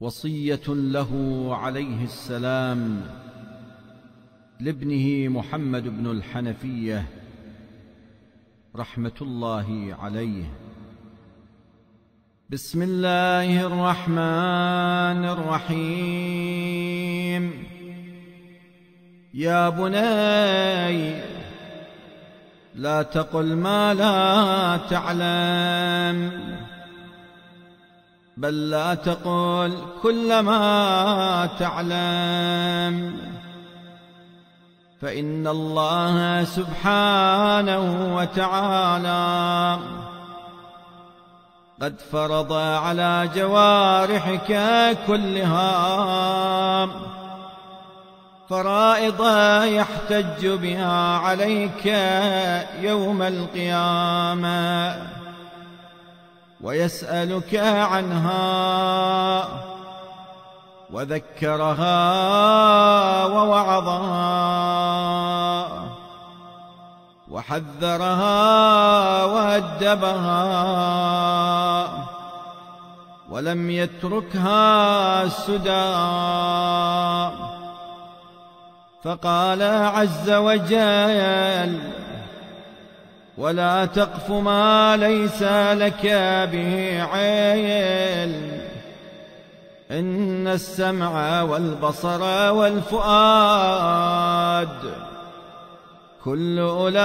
وصية له عليه السلام لابنه محمد بن الحنفية رحمة الله عليه. بسم الله الرحمن الرحيم. يا بني لا تقل ما لا تعلم. بل لا تقل كل ما تعلم. فإن الله سبحانه وتعالى قد فرض على جوارحك كلها. فرائض يحتج بها عليك يوم القيامة. ويسألك عنها وذكرها ووعظها وحذرها وأدبها ولم يتركها سدى فقال عز وجل ولا تقف ما ليس لك به علم إن السمع والبصر والفؤاد كل أولئك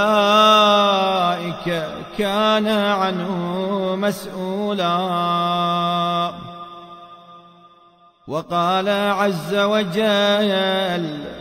كان عنه مسؤولا. وقال عز وجل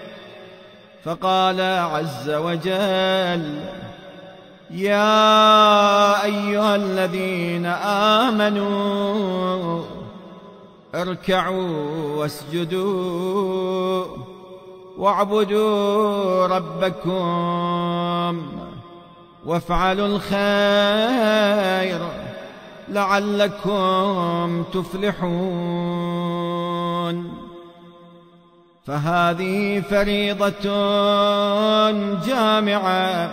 فقال عز وجل يا أيها الذين آمنوا اركعوا واسجدوا واعبدوا ربكم وافعلوا الخير لعلكم تفلحون. فهذه فريضة جامعة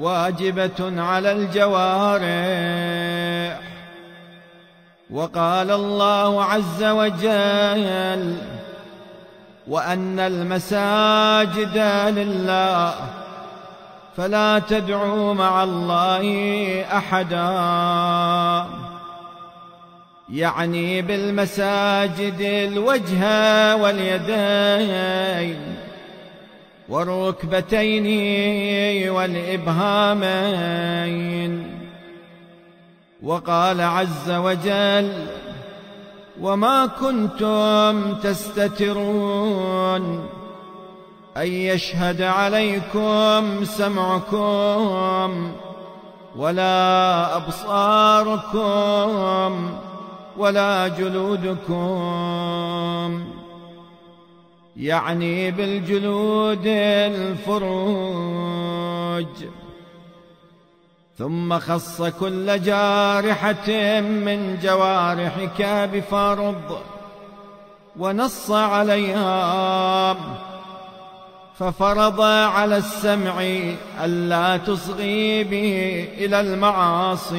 واجبة على الجوارح. وقال الله عز وجل وأن المساجد لله فلا تدعوا مع الله أحدا. يعني بالمساجد الوجه واليدين والركبتين والإبهامين. وقال عز وجل وما كنتم تستترون أن يشهد عليكم سمعكم ولا أبصاركم ولا جلودكم. يعني بالجلود الفروج. ثم خص كل جارحة من جوارحك بفرض ونص عليها. ففرض على السمع ألا تصغي به إلى المعاصي.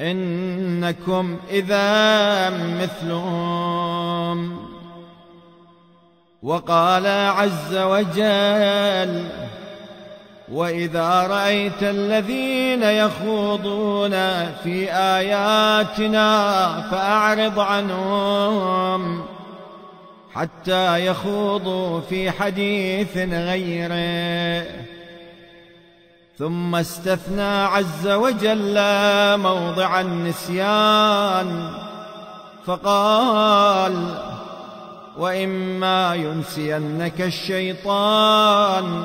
إنكم إذا مثلهم. وقال عز وجل وإذا رأيت الذين يخوضون في آياتنا فأعرض عنهم حتى يخوضوا في حديث غيره. ثم استثنى عز وجل موضع النسيان. فقال وإما ينسينك الشيطان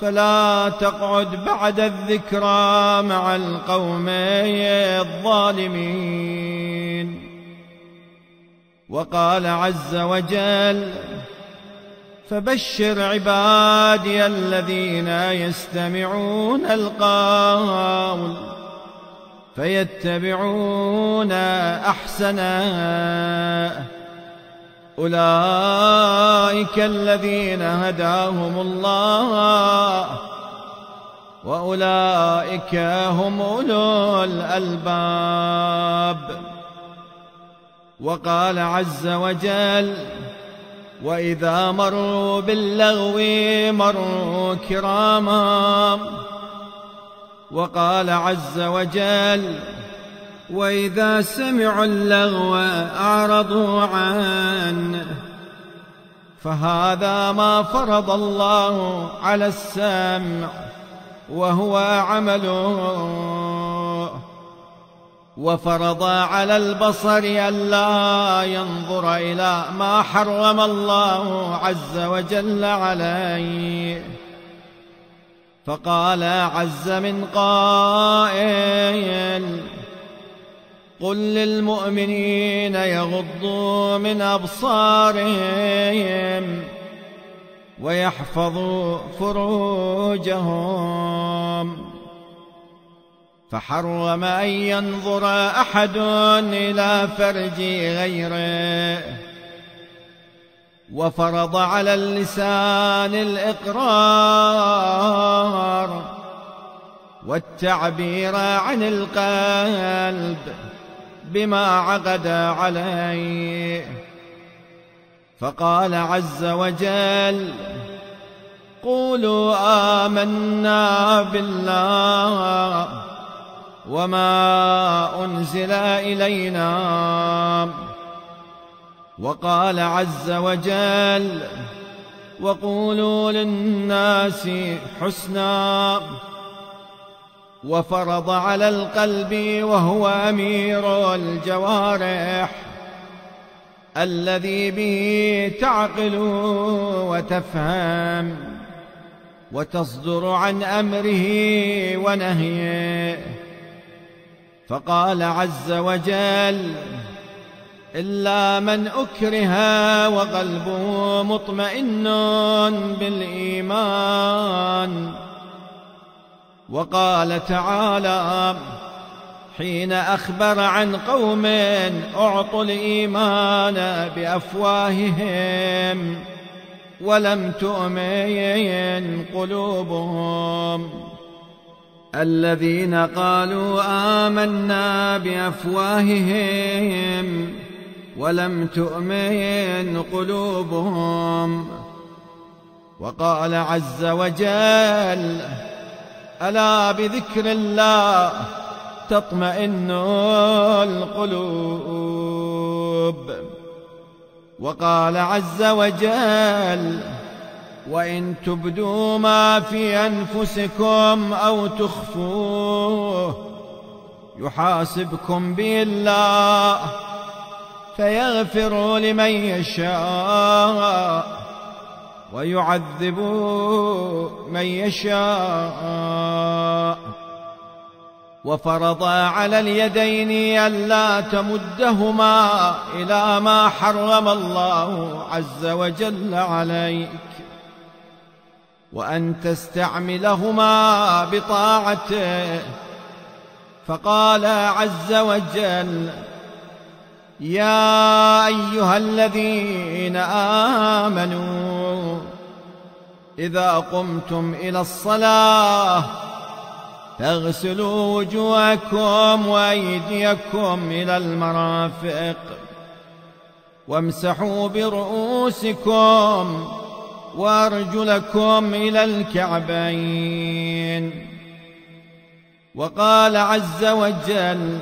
فلا تقعد بعد الذكرى مع القوم الظالمين. وقال عز وجل فبشر عبادي الذين يستمعون القول فيتبعون احسنه أولئك الذين هداهم الله وأولئك هم أولو الألباب وقال عز وجل وإذا مروا باللغو مروا كراما. وقال عز وجل وإذا سمعوا اللغو أعرضوا عنه فهذا ما فرض الله على السمع وهو عمله وفرض على البصر ألا ينظر إلى ما حرم الله عز وجل عليه. فقال عز من قائل قل للمؤمنين يغضوا من أبصارهم ويحفظوا فروجهم. فحرم أن ينظر أحد إلى فرج غيره. وفرض على اللسان الإقرار والتعبير عن القلب بما عقد عليه. فقال عز وجل قولوا آمنا بالله. وما أنزل إلينا وقال عز وجل وقولوا للناس حسنا وفرض على القلب وهو أمير الجوارح الذي به تعقل وتفهم وتصدر عن أمره ونهيه فقال عز وجل إلا من أكره وقلبه مطمئن بالإيمان. وقال تعالى حين أخبر عن قوم أعطوا الإيمان بأفواههم ولم تؤمن قلوبهم. الذين قالوا آمنا بأفواههم ولم تؤمن قلوبهم. وقال عز وجل ألا بذكر الله تطمئن القلوب. وقال عز وجل وإن تبدوا ما في أنفسكم أو تخفوه يحاسبكم به الله فيغفر لمن يشاء ويعذب من يشاء. وفرض على اليدين ألا تمدهما إلى ما حرم الله عز وجل عليك. وأن تستعملهما بطاعته. فقال عز وجل يا أيها الذين آمنوا إذا قمتم إلى الصلاة فاغسلوا وجوهكم وأيديكم إلى المرافق وامسحوا برؤوسكم وأرجلكم إلى الكعبين. وقال عز وجل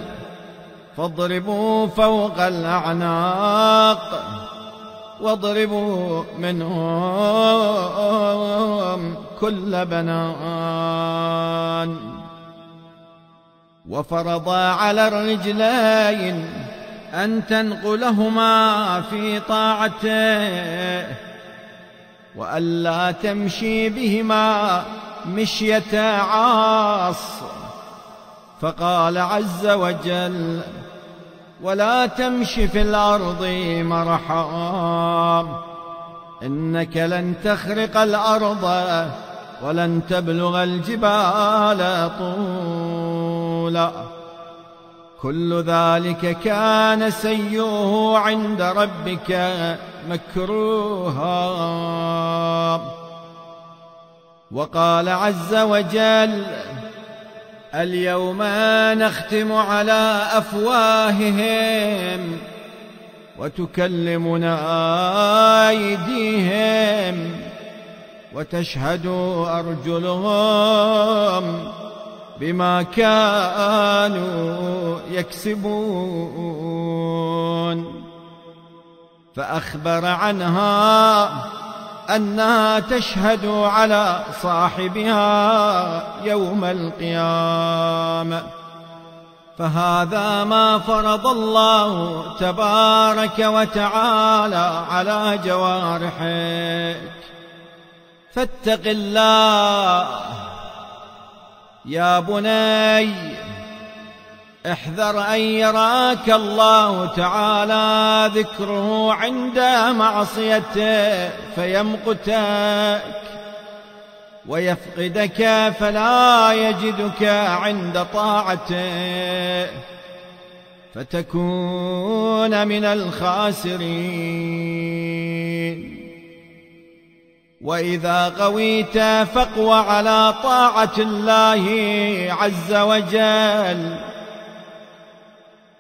فاضربوا فوق الأعناق واضربوا منهم كل بنان. وفرض على الرجلين أن تنقلهما في طاعته. وألا تمشي بهما مشية عاص. فقال عز وجل ولا تمش في الأرض مرحا. إنك لن تخرق الأرض ولن تبلغ الجبال طولا. كل ذلك كان سيئه عند ربك. مكروها. وقال عز وجل اليوم نختم على أفواههم وتكلمنا أيديهم وتشهد أرجلهم بما كانوا يكسبون. فأخبر عنها أنها تشهد على صاحبها يوم القيامة. فهذا ما فرض الله تبارك وتعالى على جوارحك. فاتق الله يا بني احذر أن يراك الله تعالى ذكره عند معصيته فيمقتك ويفقدك فلا يجدك عند طاعته. فتكون من الخاسرين. وإذا قويت فاقوى على طاعة الله عز وجل.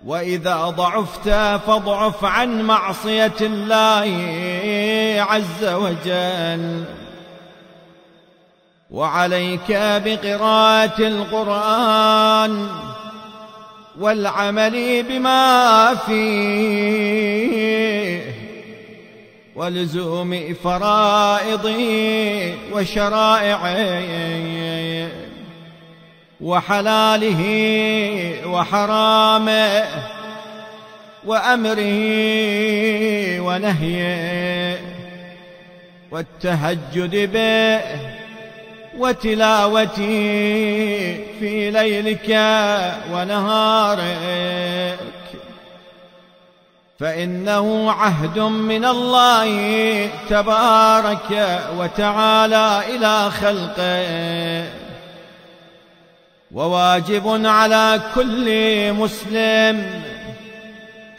وإذا ضعفت فاضعف عن معصية الله عز وجل. وعليك بقراءة القرآن والعمل بما فيه ولزوم فرائضه وشرائعه وحلاله وحرامه وأمره ونهيه والتهجد به وتلاوته في ليلك ونهارك. فإنه عهد من الله تبارك وتعالى إلى خلقه. وواجب على كل مسلم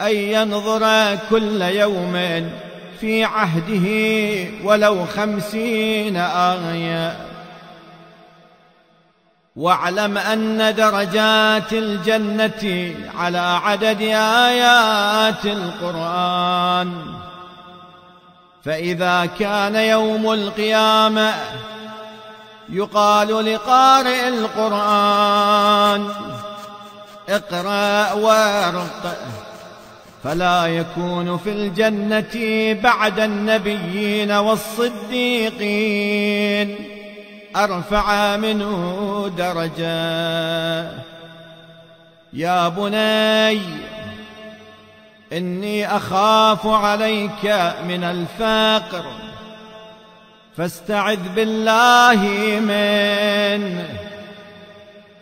أن ينظر كل يوم في عهده ولو خمسين آية. واعلم أن درجات الجنة على عدد آيات القرآن. فإذا كان يوم القيامة يقال لقارئ القرآن اقرأ وارق فلا يكون في الجنة بعد النبيين والصديقين. أرفع منه درجة. يا بني إني أخاف عليك من الفقر. فاستعذ بالله منه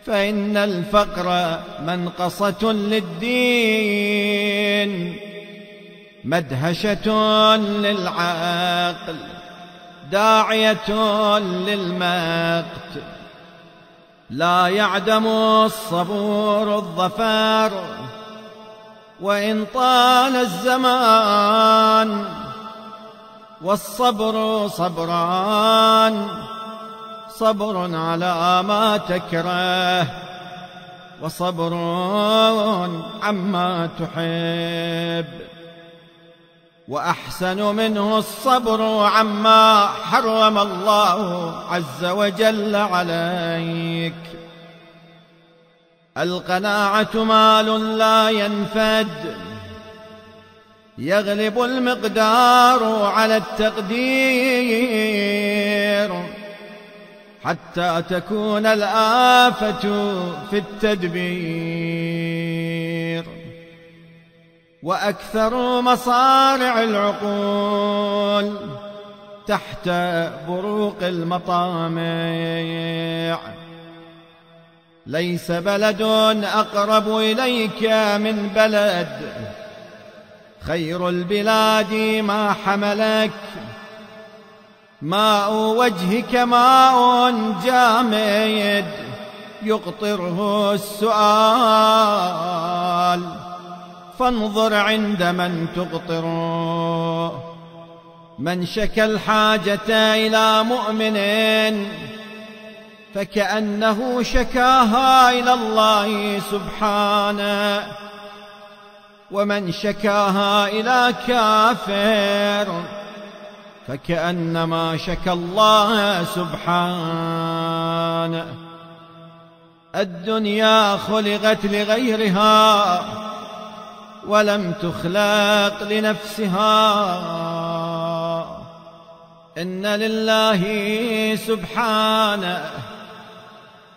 فإن الفقر منقصة للدين مدهشة للعقل داعية للمقت. لا يعدم الصبور الظفار وإن طال الزمان والصبر صبران صبر على ما تكره وصبر عما تحب. وأحسن منه الصبر عما حرم الله عز وجل عليك. القناعة مال لا ينفد. يغلب المقدار على التقدير حتى تكون الآفة في التدبير. وأكثر مصارع العقول تحت بروق المطامع. ليس بلد أقرب إليك من بلد خير البلاد ما حملك. ماء وجهك ماء جامد يقطره السؤال. فانظر عند من تقطر. من شكى الحاجة إلى مؤمن فكأنه شكاها إلى الله سبحانه. ومن شكاها إلى كافر فكأنما شكى الله سبحانه الدنيا خلقت لغيرها ولم تخلق لنفسها. إن لله سبحانه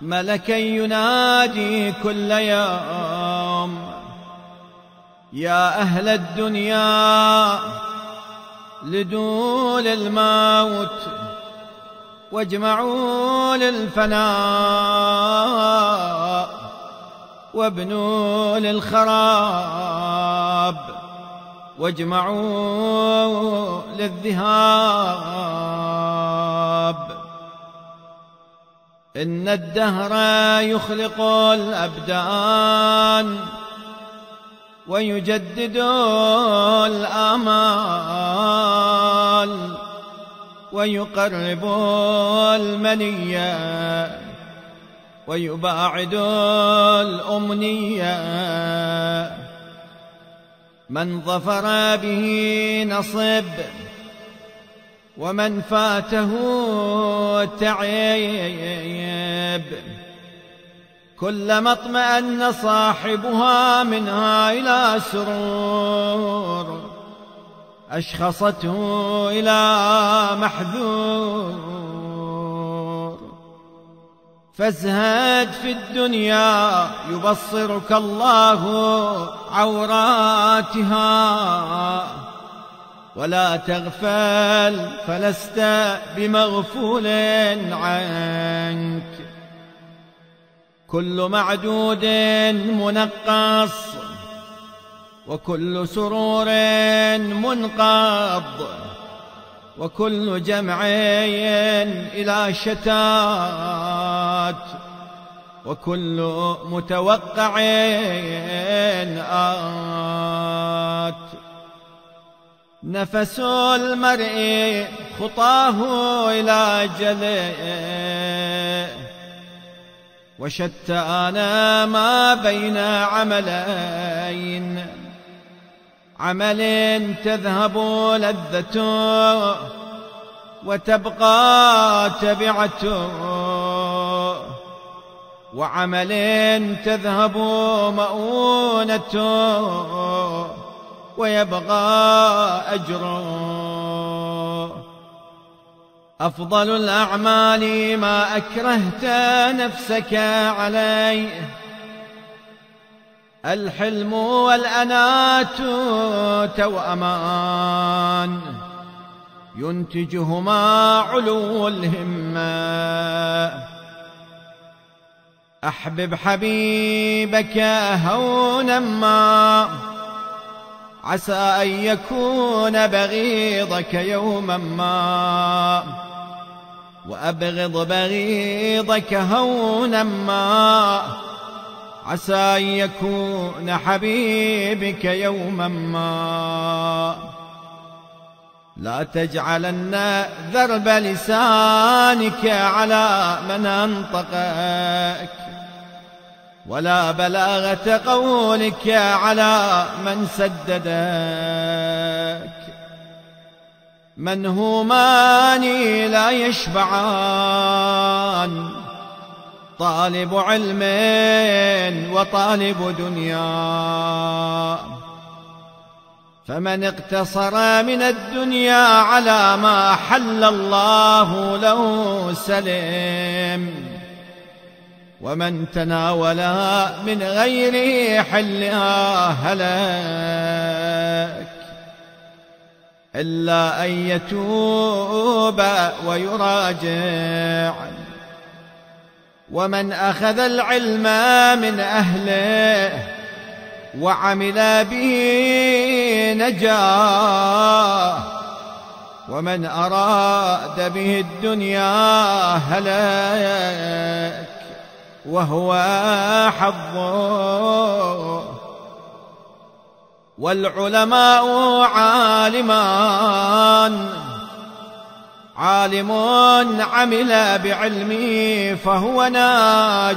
ملكا ينادي كل يوم. يا أهل الدنيا لدول الموت واجمعوا للفناء وابنوا للخراب واجمعوا للذهاب. إن الدهر يخلق الأبدان ويجدد الآمال ويقرب المنية ويباعد الأمنية. من ظفر به نصب ومن فاته تعيب. كلما اطمأن صاحبها منها إلى سرور أشخصته إلى محذور. فازهد في الدنيا يبصرك الله عوراتها. ولا تغفل فلست بمغفول عنك. كل معدود منقص وكل سرور منقض وكل جمع إلى شتات وكل متوقع آت. نفس المرء خطاه إلى جلئ وشتانا ما بين عملين. عمل تذهب لذته وتبقى تبعته وعمل تذهب مؤونته ويبقى أجره أفضل الأعمال ما أكرهت نفسك عليه. الحلم والأنات توأمان ينتجهما علو الهمة أحبب حبيبك هونا ما عسى أن يكون بغيضك يوما ما. وأبغض بغيضك هونا ما عسى أن يكون حبيبك يوما ما. لا تجعلن ذرب لسانك على من أنطقك ولا بلاغة قولك على من سددك. منهومان لا يشبعان. طالب علم وطالب دنيا. فمن اقتصر من الدنيا على ما حل الله له سلم ومن تناول من غير حلها هلك. إلا أن يتوب ويراجع. ومن أخذ العلم من أهله وعمل به نجاه ومن أراد به الدنيا هلك وهو حظه والعلماء عالمان. عالم عمل بعلمه فهو ناج.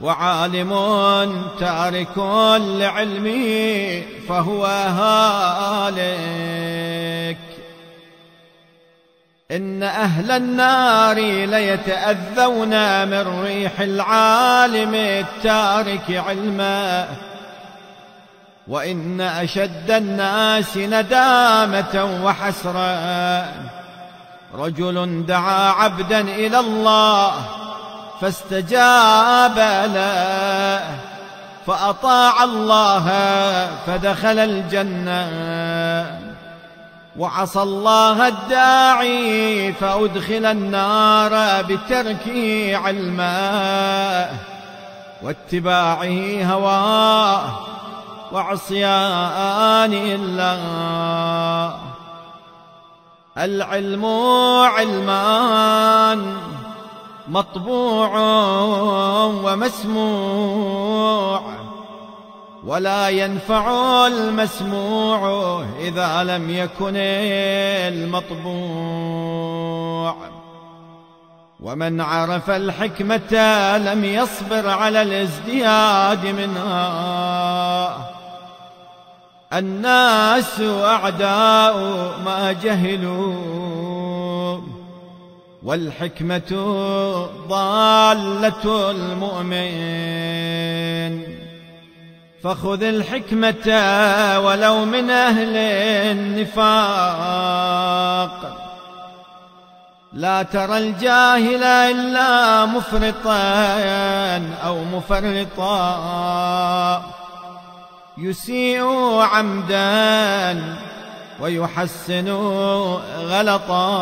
وعالم تارك لعلمه فهو هالك. إن أهل النار ليتأذون من ريح العالم التارك علمه وإن أشد الناس ندامة وحسرة رجل دعا عبدا إلى الله فاستجاب له فأطاع الله فدخل الجنة. وعصى الله الداعي فأدخل النار بترك علمه واتباعه هواه. وعصيان الله العلم علمان مطبوع ومسموع ولا ينفع المسموع إذا لم يكن المطبوع ومن عرف الحكمة لم يصبر على الازدياد منها الناس أعداء ما جهلوا والحكمة ضالة المؤمن. فخذ الحكمة ولو من أهل النفاق. لا ترى الجاهل إلا مفرطا أو مفرطا. يسيء عمدا ويحسن غلطا.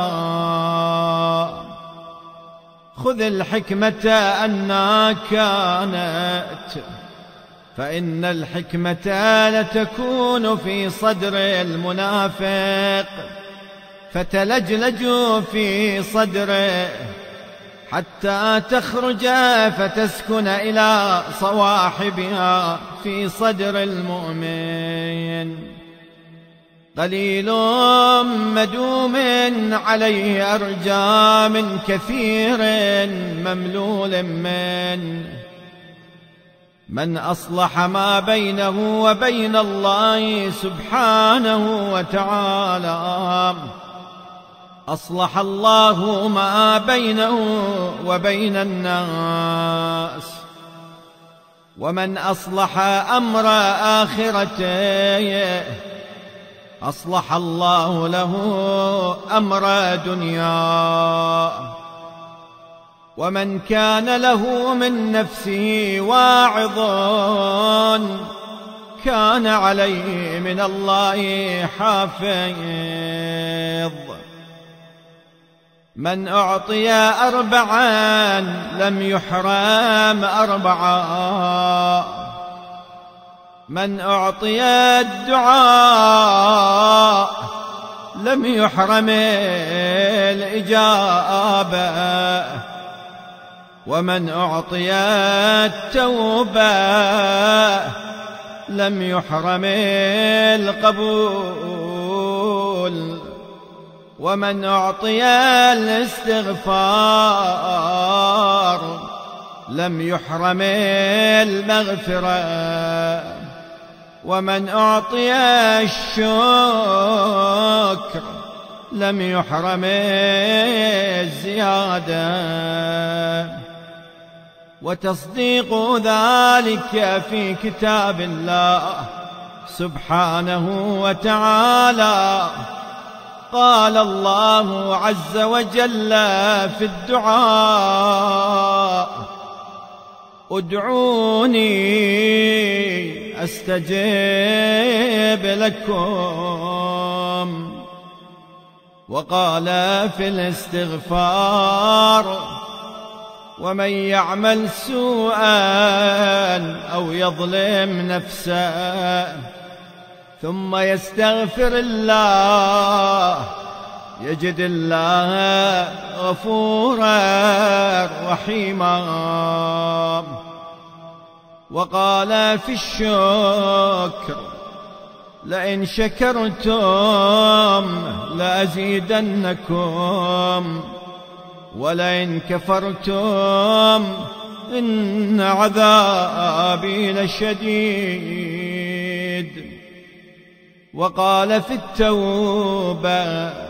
خذ الحكمة أنا كانت فإن الحكمة لتكون في صدر المنافق. فتلجلج في صدره حتى تخرج فتسكن إلى صواحبها في صدر المؤمن قليل مدوم عليه أرجى من كثير مملول من. من أصلح ما بينه وبين الله سبحانه وتعالى. أصلح الله ما بينه وبين الناس ومن أصلح أمر آخرته أصلح الله له أمر دنيا ومن كان له من نفسه واعظ كان عليه من الله حافظ من أعطي أربعا لم يحرم أربعا. من أعطي الدعاء لم يحرم الإجابة. ومن أعطي التوبة لم يحرم القبول. ومن أعطي الاستغفار لم يحرم المغفرة. ومن أعطي الشكر لم يحرم الزيادة. وتصديق ذلك في كتاب الله سبحانه وتعالى. قال الله عز وجل في الدعاء ادعوني استجب لكم. وقال في الاستغفار ومن يعمل سوءا أو يظلم نفسه ثم يستغفر الله يجد الله غفورا رحيما. وقال في الشكر لئن شكرتم لأزيدنكم ولئن كفرتم إن عذابي لشديد. وقال في التوبة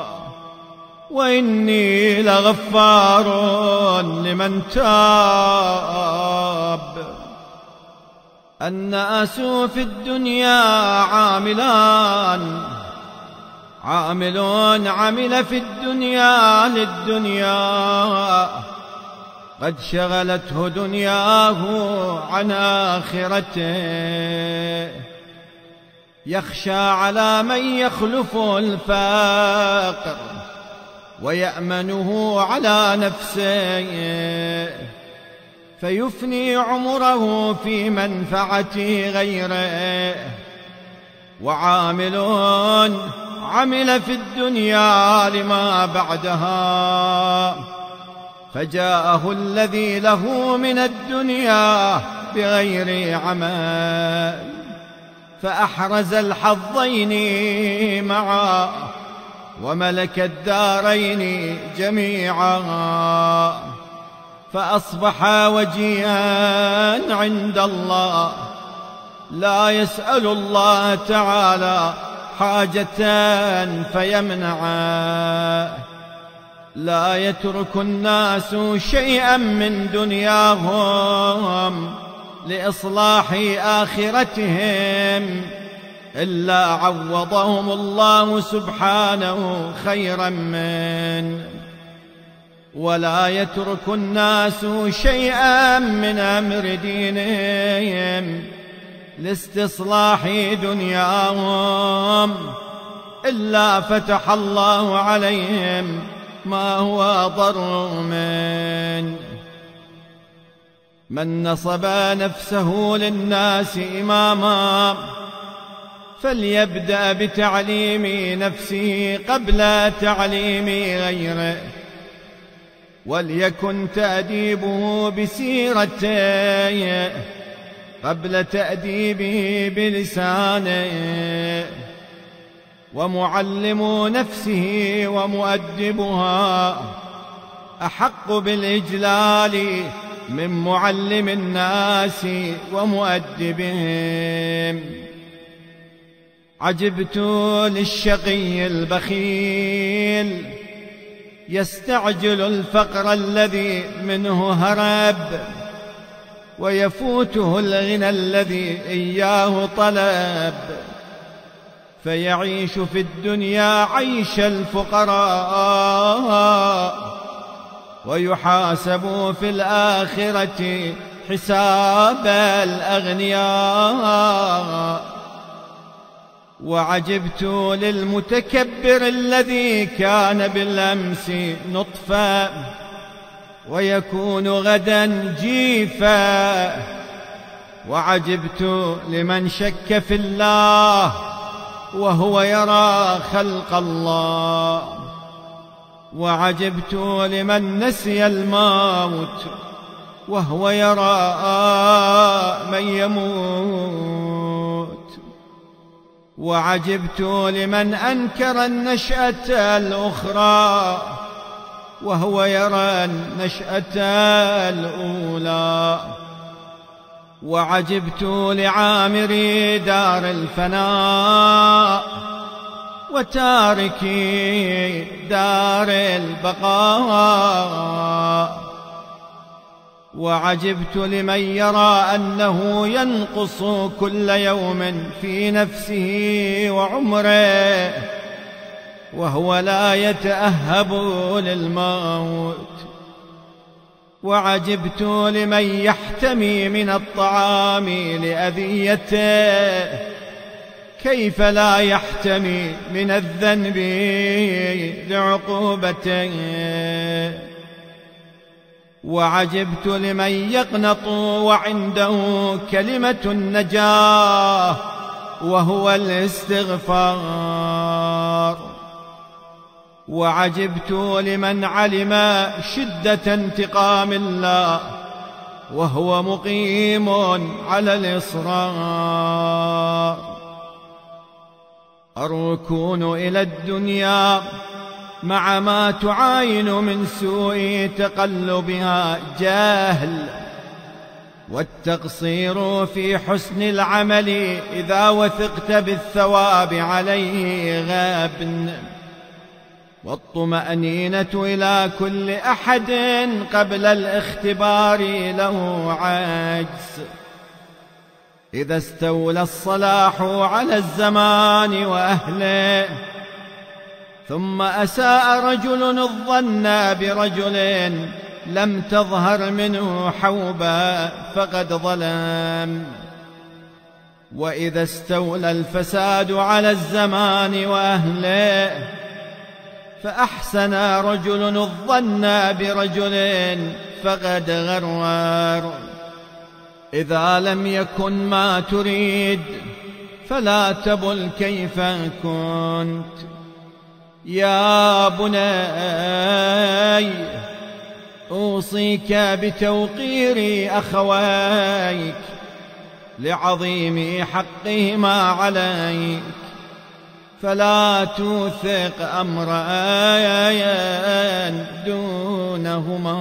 وإني لغفار لمن تاب. الناس في الدنيا عاملان عامل عمل في الدنيا للدنيا. قد شغلته دنياه عن آخرته. يخشى على من يخلف الفاقر. ويأمنه على نفسه فيفني عمره في منفعة غيره. وعامل عمل في الدنيا لما بعدها فجاءه الذي له من الدنيا بغير عمل فأحرز الحظين معا وملك الدارين جميعا فأصبح وجيها عند الله. لا يسأل الله تعالى حاجة فيمنعه لا يترك الناس شيئا من دنياهم لإصلاح آخرتهم. إلا عوضهم الله سبحانه خيرا من. ولا يترك الناس شيئا من أمر دينهم لاستصلاح دنياهم إلا فتح الله عليهم ما هو ضر من. من نصب نفسه للناس إماما فليبدأ بتعليم نفسه قبل تعليم غيره. وليكن تأديبه بسيرته قبل تأديبه بلسانه. ومعلم نفسه ومؤدبها أحق بالإجلال من معلم الناس ومؤدبهم. عجبت للشقي البخيل يستعجل الفقر الذي منه هرب ويفوته الغنى الذي إياه طلب. فيعيش في الدنيا عيش الفقراء ويحاسب في الآخرة حساب الأغنياء. وعجبت للمتكبر الذي كان بالأمس نطفا ويكون غدا جيفا. وعجبت لمن شك في الله وهو يرى خلق الله. وعجبت لمن نسي الموت وهو يرى من يموت. وعجبت لمن أنكر النشأة الأخرى وهو يرى النشأة الأولى. وعجبت لعامر دار الفناء وتاركي دار البقاء. وعجبت لمن يرى أنه ينقص كل يوم في نفسه وعمره وهو لا يتأهب للموت. وعجبت لمن يحتمي من الطعام لأذيته كيف لا يحتمي من الذنب لعقوبته؟ وعجبت لمن يقنط وعنده كلمة النجاة وهو الاستغفار. وعجبت لمن علم شدة انتقام الله وهو مقيم على الإصرار. الركون إلى الدنيا مع ما تعاين من سوء تقلبها جاهل والتقصير في حسن العمل إذا وثقت بالثواب عليه غابن والطمأنينة إلى كل أحد قبل الاختبار له عجز. إذا استولى الصلاح على الزمان وأهله ثم أساء رجل الظن برجل لم تظهر منه حوبا فقد ظلم. وإذا استولى الفساد على الزمان وأهله فأحسن رجل الظن برجل فقد غرور. إذا لم يكن ما تريد فلا تبل كيف كنت. يا بني أوصيك بتوقير أخويك لعظيم حقهما عليك. فلا توثق أمرا دونهما.